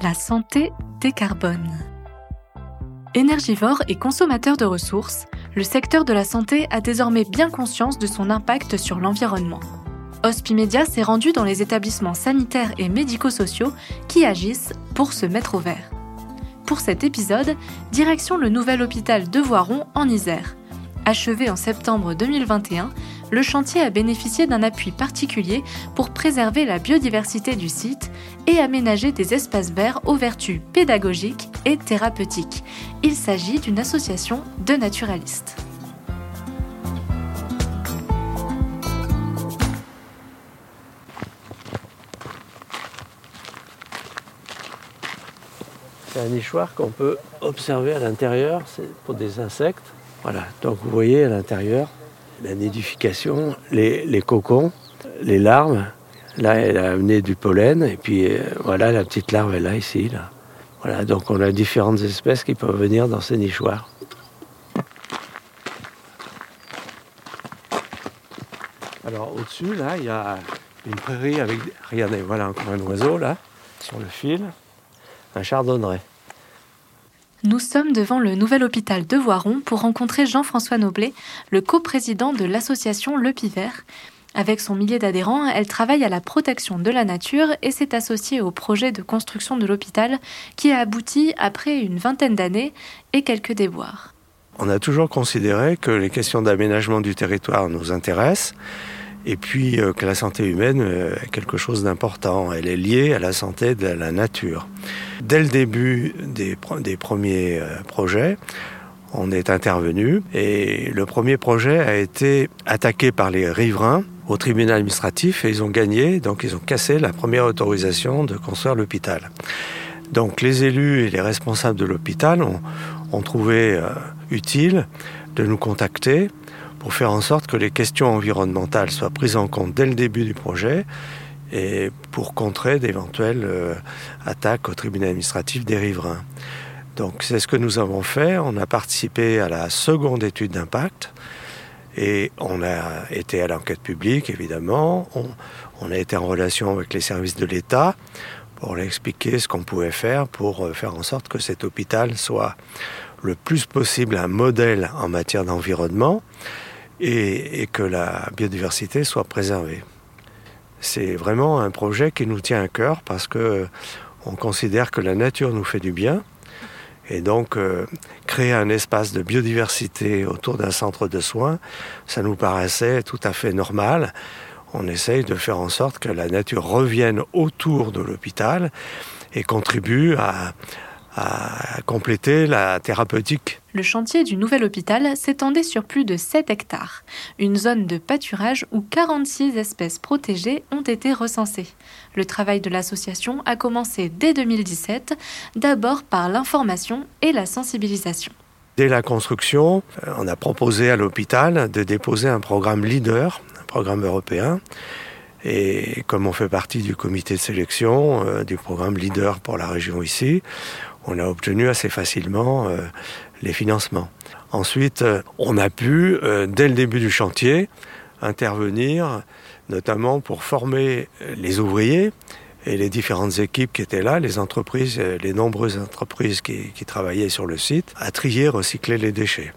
La santé décarbone. Énergivore et consommateur de ressources, le secteur de la santé a désormais bien conscience de son impact sur l'environnement. Hospimedia s'est rendu dans les établissements sanitaires et médico-sociaux qui agissent pour se mettre au vert. Pour cet épisode, direction le nouvel hôpital de Voiron en Isère. Achevé en septembre 2021, le chantier a bénéficié d'un appui particulier pour préserver la biodiversité du site et aménager des espaces verts aux vertus pédagogiques et thérapeutiques. Il s'agit d'une association de naturalistes. C'est un nichoir qu'on peut observer à l'intérieur, c'est pour des insectes. Voilà, donc vous voyez à l'intérieur, la nidification, les, cocons, les larves. Là, elle a amené du pollen, et puis euh, voilà, la petite larve est là, ici. Là. Voilà, donc on a différentes espèces qui peuvent venir dans ces nichoirs. Alors au-dessus, là, il y a une prairie avec. Regardez, voilà encore un oiseau, là, sur le fil, un chardonneret. Nous sommes devant le nouvel hôpital de Voiron pour rencontrer Jean-François Noblet, le coprésident de l'association Le Pivert. Avec son millier d'adhérents, elle travaille à la protection de la nature et s'est associée au projet de construction de l'hôpital qui a abouti après une vingtaine d'années et quelques déboires. On a toujours considéré que les questions d'aménagement du territoire nous intéressent et puis euh, que la santé humaine euh, est quelque chose d'important. Elle est liée à la santé de la nature. Dès le début des, des premiers euh, projets, on est intervenu et le premier projet a été attaqué par les riverains au tribunal administratif et ils ont gagné, donc ils ont cassé la première autorisation de construire l'hôpital. Donc les élus et les responsables de l'hôpital ont, ont, trouvé utile de nous contacter pour faire en sorte que les questions environnementales soient prises en compte dès le début du projet et pour contrer d'éventuelles euh, attaques au tribunal administratif des riverains. Donc c'est ce que nous avons fait. On a participé à la seconde étude d'impact et on a été à l'enquête publique, évidemment. On, a été en relation avec les services de l'État pour expliquer ce qu'on pouvait faire pour euh, faire en sorte que cet hôpital soit le plus possible un modèle en matière d'environnement et, que la biodiversité soit préservée. C'est vraiment un projet qui nous tient à cœur parce que on considère que la nature nous fait du bien et donc euh, créer un espace de biodiversité autour d'un centre de soins, ça nous paraissait tout à fait normal. On essaye de faire en sorte que la nature revienne autour de l'hôpital et contribue à, à compléter la thérapeutique. Le chantier du nouvel hôpital s'étendait sur plus de 7 hectares, une zone de pâturage où 46 espèces protégées ont été recensées. Le travail de l'association a commencé dès 2017, d'abord par l'information et la sensibilisation. Dès la construction, euh, on a proposé à l'hôpital de déposer un programme leader, un programme européen, et comme on fait partie du comité de sélection euh, du programme leader pour la région ici, on a obtenu assez facilement euh, les financements. Ensuite, euh, on a pu, euh, dès le début du chantier, intervenir notamment pour former les ouvriers et les différentes équipes qui étaient là, les entreprises, les nombreuses entreprises qui, qui travaillaient sur le site, à trier, recycler les déchets.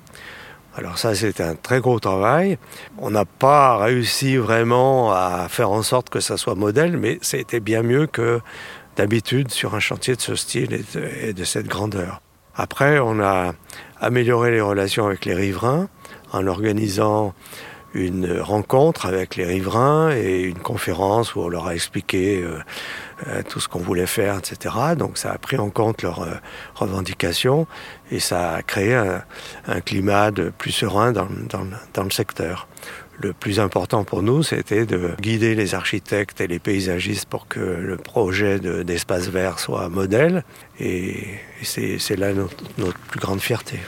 Alors ça, c'est un très gros travail. On n'a pas réussi vraiment à faire en sorte que ça soit modèle, mais c'était bien mieux que d'habitude sur un chantier de ce style et de, cette grandeur. Après, on a amélioré les relations avec les riverains en organisant une rencontre avec les riverains et une conférence où on leur a expliqué euh, euh, tout ce qu'on voulait faire, etc. Donc ça a pris en compte leurs euh, revendications et ça a créé un, climat plus serein dans le secteur. Le plus important pour nous, c'était de guider les architectes et les paysagistes pour que le projet d'espace vert soit modèle. Et c'est là notre, plus grande fierté.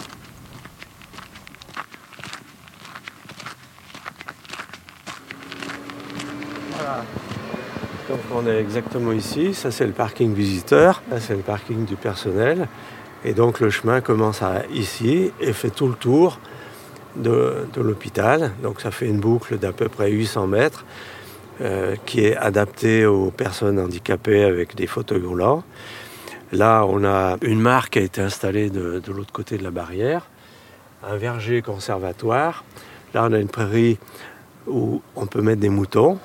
Voilà. Donc on est exactement ici. Ça c'est le parking visiteur. Là c'est le parking du personnel. Et donc le chemin commence à ici et fait tout le tour de, l'hôpital. Donc ça fait une boucle d'à peu près 800 mètres euh, qui est adaptée aux personnes handicapées avec des fauteuils roulants. Là, on a une mare qui a été installée de, de l'autre côté de la barrière, un verger conservatoire. Là, on a une prairie où on peut mettre des moutons.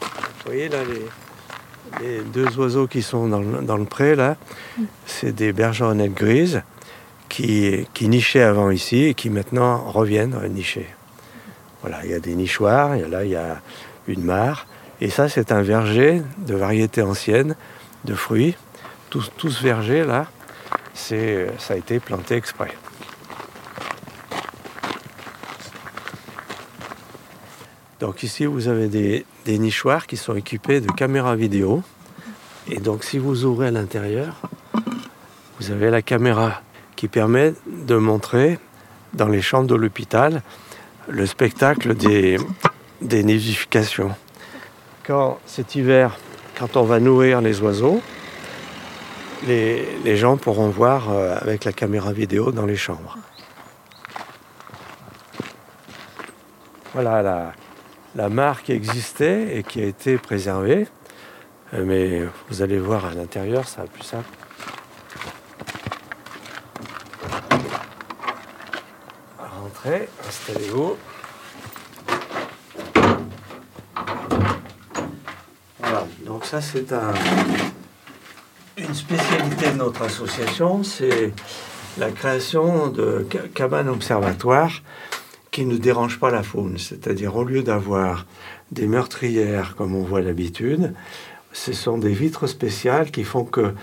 Vous voyez là les, les deux oiseaux qui sont dans le, dans le pré là, c'est des bergeronnettes grises qui, qui nichaient avant ici et qui maintenant reviennent nicher. Voilà, il y a des nichoirs, et là il y a une mare. Et ça, c'est un verger de variété ancienne de fruits. Tout, ce verger là, c'est, ça a été planté exprès. Donc ici, vous avez des, des nichoirs qui sont équipés de caméras vidéo. Et donc, si vous ouvrez à l'intérieur, vous avez la caméra qui permet de montrer dans les chambres de l'hôpital le spectacle des, des nidifications. Quand cet hiver, quand on va nourrir les oiseaux, les, les gens pourront voir euh, avec la caméra vidéo dans les chambres. Voilà la, la mare qui existait et qui a été préservée. Euh, Mais vous allez voir à l'intérieur, ça va plus simple. Installez-vous. Voilà, donc ça c'est un, une spécialité de notre association, c'est la création de ca- cabanes observatoires qui ne dérangent pas la faune. C'est-à-dire au lieu d'avoir des meurtrières comme on voit d'habitude, ce sont des vitres spéciales qui font que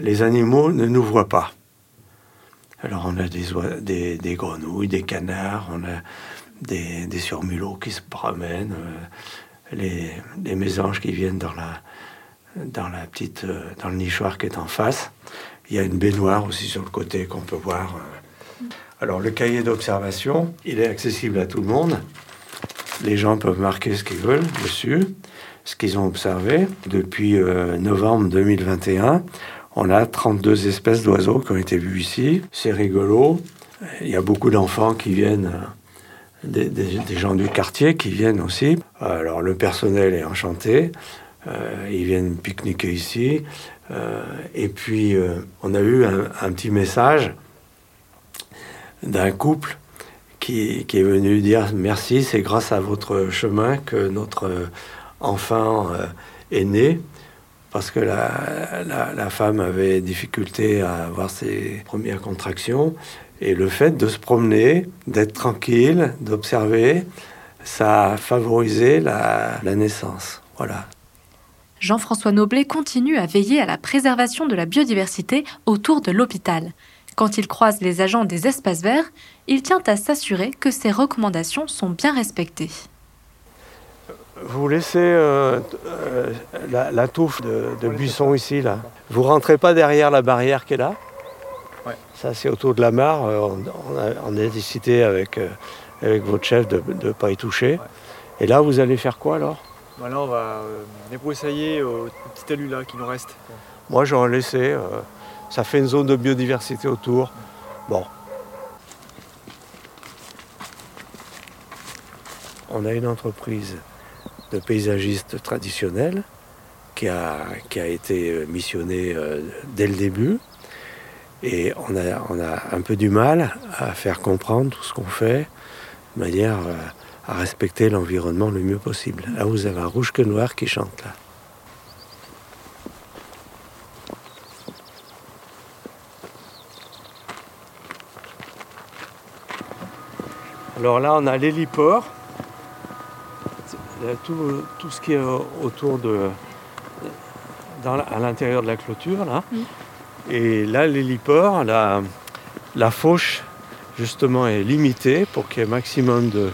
les animaux ne nous voient pas. Alors on a des, grenouilles, des canards, on a des, surmulots qui se promènent, euh, les, mésanges qui viennent dans la petite, euh, dans le nichoir qui est en face. Il y a une baignoire aussi sur le côté qu'on peut voir. euh. Alors le cahier d'observation, il est accessible à tout le monde. Les gens peuvent marquer ce qu'ils veulent dessus, ce qu'ils ont observé. Depuis euh, novembre 2021, on a 32 espèces d'oiseaux qui ont été vues ici. C'est rigolo. Il y a beaucoup d'enfants qui viennent, des, gens du quartier qui viennent aussi. Alors le personnel est enchanté. Euh, ils viennent pique-niquer ici. Euh, et puis, euh, on a eu un, petit message d'un couple qui, qui est venu dire merci, c'est grâce à votre chemin que notre enfant est né. Parce que la, la, femme avait difficulté à avoir ses premières contractions. Et le fait de se promener, d'être tranquille, d'observer, ça a favorisé la, la naissance. Voilà. Jean-François Noblet continue à veiller à la préservation de la biodiversité autour de l'hôpital. Quand il croise les agents des espaces verts, il tient à s'assurer que ces recommandations sont bien respectées. Vous laissez euh, euh, la, la touffe de, de buissons ici, là. Vous rentrez pas derrière la barrière qui est là Ouais. Ça, c'est autour de la mare. Euh, On, on a, on a décidé avec, euh, avec votre chef de ne pas y toucher. Et là, vous allez faire quoi alors? Bah là, on va débroussailler au petit talus là qui nous reste. Moi, j'aurais laissé. ça fait une zone de biodiversité autour. Bon. On a une entreprise de paysagistes traditionnels qui a, qui a été euh, missionnée euh, dès le début. Et on a, on a un peu du mal à faire comprendre tout ce qu'on fait de manière euh, à respecter l'environnement le mieux possible. Là, vous avez un rouge que noir qui chante là. Alors là, on a l'héliport. Là, Tout, tout ce qui est au- autour de. dans à l'intérieur de la clôture, là. Mm. Et là, l'héliport, la, la fauche, justement, est limitée pour qu'il y ait maximum de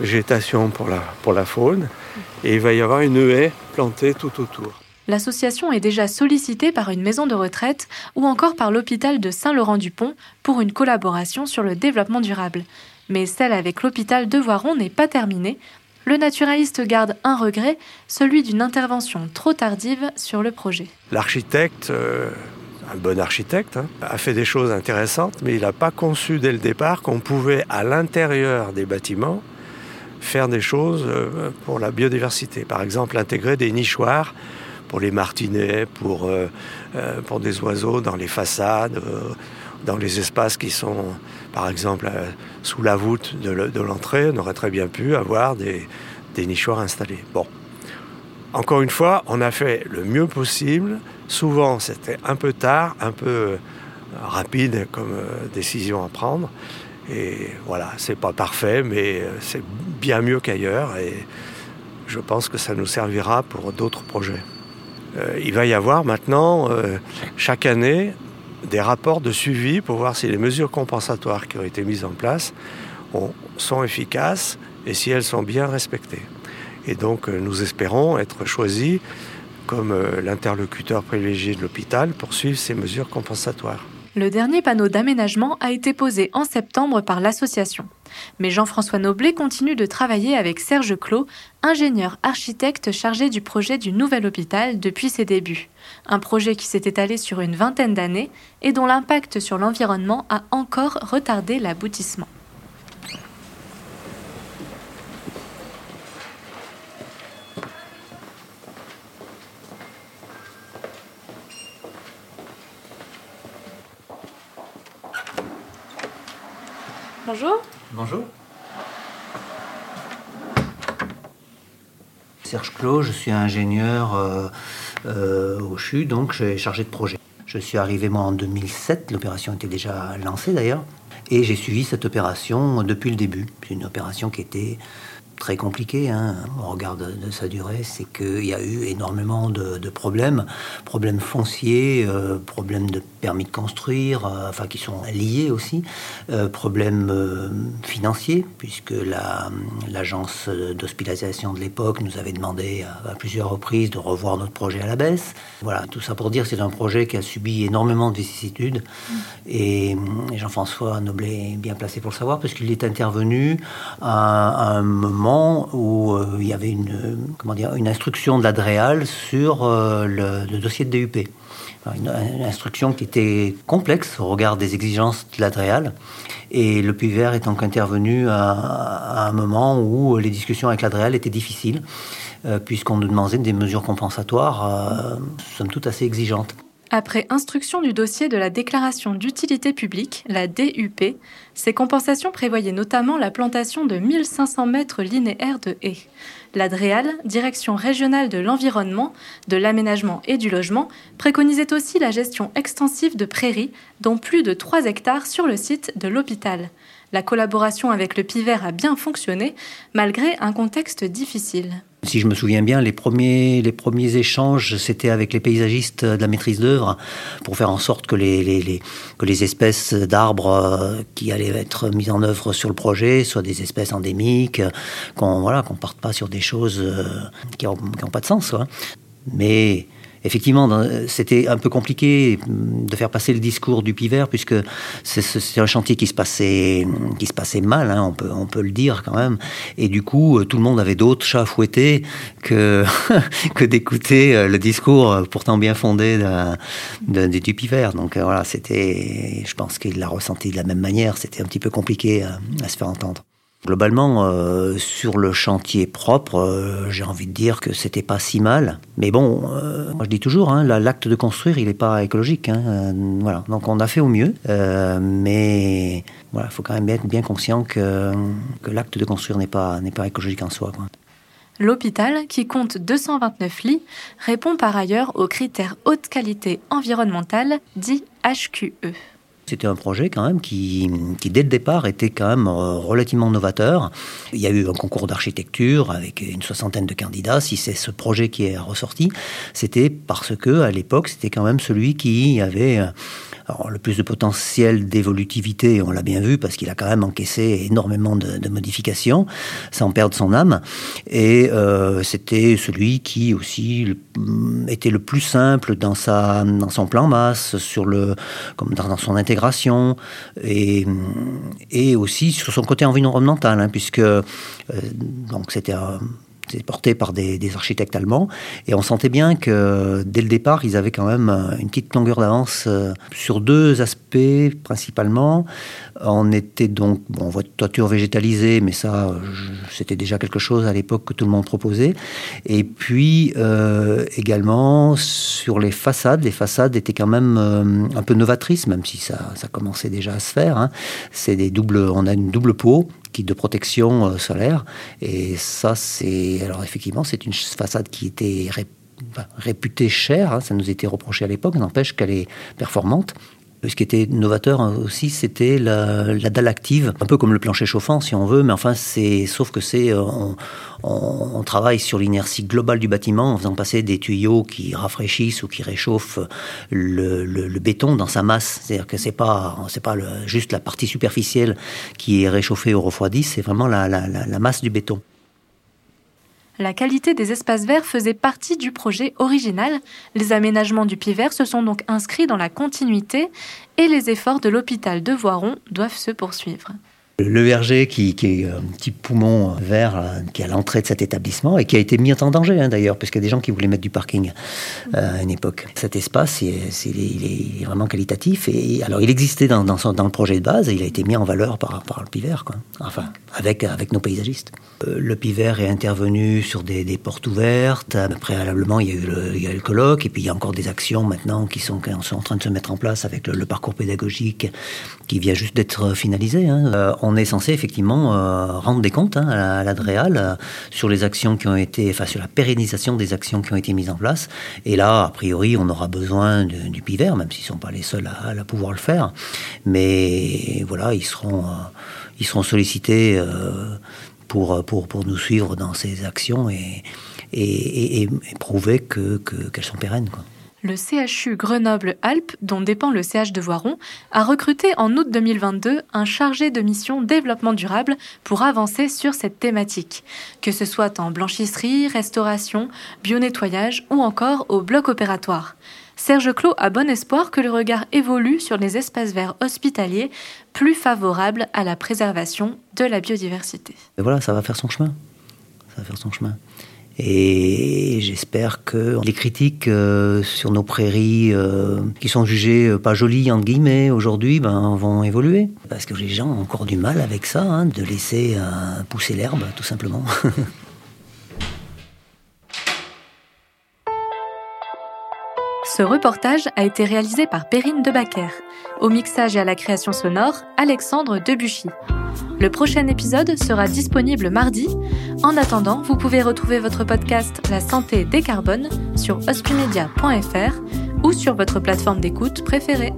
végétation pour la, pour la faune. Et il va y avoir une haie plantée tout autour. L'association est déjà sollicitée par une maison de retraite ou encore par l'hôpital de Saint-Laurent-du-Pont pour une collaboration sur le développement durable. Mais celle avec l'hôpital de Voiron n'est pas terminée. Le naturaliste garde un regret, celui d'une intervention trop tardive sur le projet. L'architecte, euh, un bon architecte, hein, a fait des choses intéressantes, mais il n'a pas conçu dès le départ qu'on pouvait, à l'intérieur des bâtiments, faire des choses euh, pour la biodiversité. Par exemple, intégrer des nichoirs pour les martinets, pour, pour des oiseaux dans les façades, dans les espaces qui sont, par exemple, sous la voûte de l'entrée. On aurait très bien pu avoir des, nichoirs installés. Bon. Encore une fois, on a fait le mieux possible. Souvent, c'était un peu tard, un peu rapide comme décision à prendre. Et voilà, c'est pas parfait, mais euh, c'est bien mieux qu'ailleurs. Et je pense que ça nous servira pour d'autres projets. Euh, il va y avoir maintenant, euh, chaque année, des rapports de suivi pour voir si les mesures compensatoires qui ont été mises en place sont efficaces et si elles sont bien respectées. Et donc, nous espérons être choisis comme l'interlocuteur privilégié de l'hôpital pour suivre ces mesures compensatoires. Le dernier panneau d'aménagement a été posé en septembre par l'association. Mais Jean-François Noblet continue de travailler avec Serge Clos, ingénieur architecte chargé du projet du nouvel hôpital depuis ses débuts. Un projet qui s'est étalé sur une vingtaine d'années et dont l'impact sur l'environnement a encore retardé l'aboutissement. Bonjour. Bonjour. Serge Clos, je suis ingénieur euh, euh, au CHU, donc j'ai chargé de projet. Je suis arrivé moi en 2007, l'opération était déjà lancée d'ailleurs, et j'ai suivi cette opération depuis le début. C'est une opération qui était très compliqué hein, au regard de, sa durée, c'est qu'il y a eu énormément de, problèmes, problèmes fonciers, euh, problèmes de permis de construire, euh, enfin qui sont liés aussi, euh, problèmes financiers, puisque l'agence d'hospitalisation de l'époque nous avait demandé à, plusieurs reprises de revoir notre projet à la baisse. Voilà, tout ça pour dire c'est un projet qui a subi énormément de vicissitudes. Et, Jean-François Noblet est bien placé pour le savoir, parce qu'il est intervenu à un moment où euh, il y avait une, comment dire, une instruction de l'Adréal sur euh, le, dossier de DUP. Une, instruction qui était complexe au regard des exigences de l'Adréal. Et le PUVER étant intervenu à, un moment où les discussions avec l'Adréal étaient difficiles, euh, puisqu'on nous demandait des mesures compensatoires, somme toute assez exigeantes. Après instruction du dossier de la déclaration d'utilité publique, la DUP, ces compensations prévoyaient notamment la plantation de 1500 mètres linéaires de haies. L'ADREAL, Direction régionale de l'environnement, de l'aménagement et du logement, préconisait aussi la gestion extensive de prairies, dont plus de 3 hectares sur le site de l'hôpital. La collaboration avec le PIVER a bien fonctionné, malgré un contexte difficile. Si je me souviens bien, les premiers, échanges, c'était avec les paysagistes de la maîtrise d'œuvre pour faire en sorte que les, espèces d'arbres euh, qui allaient être mises en œuvre sur le projet soient des espèces endémiques, qu'on voilà, parte pas sur des choses euh, qui n'ont pas de sens. Mais effectivement, c'était un peu compliqué de faire passer le discours du Piver, puisque c'est un chantier qui se passait, qui se passait mal, hein, on, peut, on peut le dire quand même. Et du coup, tout le monde avait d'autres chats à fouetter que, que d'écouter euh, le discours pourtant bien fondé de, du Piver. Donc euh, voilà, c'était, je pense qu'il l'a ressenti de la même manière, c'était un petit peu compliqué à se faire entendre. Globalement, euh, sur le chantier propre, euh, j'ai envie de dire que c'était pas si mal. Mais bon, euh, moi je dis toujours, hein, l'acte de construire, il n'est pas écologique. Hein, voilà. Donc on a fait au mieux, mais voilà, il faut quand même être bien conscient que, l'acte de construire n'est pas, pas écologique en soi. L'hôpital, qui compte 229 lits, répond par ailleurs aux critères haute qualité environnementale, dit HQE. C'était un projet quand même qui, qui, dès le départ, était quand même euh, relativement novateur. Il y a eu un concours d'architecture avec une soixantaine de candidats. Si c'est ce projet qui est ressorti, c'était parce que à l'époque, c'était quand même celui qui avait euh, alors, le plus de potentiel d'évolutivité, on l'a bien vu, parce qu'il a quand même encaissé énormément de, modifications, sans perdre son âme. Et euh, c'était celui qui aussi mm, était le plus simple dans, sa, dans son plan masse, sur le, comme dans, son intégration, et, et aussi sur son côté environnemental, hein, puisque euh, c'était un C'est porté par des, architectes allemands. Et on sentait bien que dès le départ, ils avaient quand même une petite longueur d'avance sur deux aspects principalement. On était donc, bon, toiture végétalisée, mais ça, c'était déjà quelque chose à l'époque que tout le monde proposait. Et puis également sur les façades, les façades étaient quand même un peu novatrices, même si ça, ça commençait déjà à se faire. Hein. C'est des doubles, on a une double peau de protection euh, solaire. Et ça, c'est alors effectivement, c'est une façade qui était réputée chère. Hein. ça nous était reproché à l'époque. N'empêche qu'elle est performante. Ce qui était novateur hein, aussi, c'était la, dalle active, un peu comme le plancher chauffant, si on veut, mais enfin, c'est, sauf que c'est, euh, on, travaille sur l'inertie globale du bâtiment en faisant passer des tuyaux qui rafraîchissent ou qui réchauffent le, béton dans sa masse. C'est-à-dire que c'est pas, c'est pas juste la partie superficielle qui est réchauffée ou refroidie, c'est vraiment la masse du béton. La qualité des espaces verts faisait partie du projet original. Les aménagements du pied vert se sont donc inscrits dans la continuité et les efforts de l'hôpital de Voiron doivent se poursuivre. Le verger, qui, est un petit poumon vert euh, qui est à l'entrée de cet établissement et qui a été mis en danger hein, d'ailleurs, parce qu'il y a des gens qui voulaient mettre du parking euh, à une époque. Cet espace, il est, vraiment qualitatif. Et alors, il existait dans, le projet de base et il a été mis en valeur par, le Pivert, quoi. enfin, avec, nos paysagistes. Euh, le Pivert est intervenu sur des, portes ouvertes. Préalablement, il y, a eu le, il colloque et puis il y a encore des actions maintenant qui sont, qui sont en train de se mettre en place avec le, parcours pédagogique qui vient juste d'être finalisé. Hein on est censé effectivement euh, rendre des comptes hein, à l'ADREAL euh, sur les actions qui ont été, enfin sur la pérennisation des actions qui ont été mises en place. Et là, a priori, on aura besoin du PIVER, même s'ils ne sont pas les seuls à, pouvoir le faire. Mais voilà, ils seront, euh, ils seront sollicités pour, pour, pour nous suivre dans ces actions et, et, prouver qu'elles que, sont pérennes. Le CHU Grenoble-Alpes, dont dépend le CH de Voiron, a recruté en août 2022 un chargé de mission développement durable pour avancer sur cette thématique, que ce soit en blanchisserie, restauration, bio-nettoyage ou encore au bloc opératoire. Serge Clos a bon espoir que le regard évolue sur les espaces verts hospitaliers plus favorables à la préservation de la biodiversité. Et voilà, ça va faire son chemin. Ça va faire son chemin. Et j'espère que les critiques euh, sur nos prairies, euh, qui sont jugées euh, pas jolies, entre guillemets, aujourd'hui, ben, vont évoluer. Parce que les gens ont encore du mal avec ça, hein, de laisser pousser l'herbe, tout simplement. Ce reportage a été réalisé par Perrine Debacker. Au mixage et à la création sonore, Alexandre Debuchy. Le prochain épisode sera disponible mardi. En attendant, vous pouvez retrouver votre podcast La santé décarbone sur hospimedia.fr ou sur votre plateforme d'écoute préférée.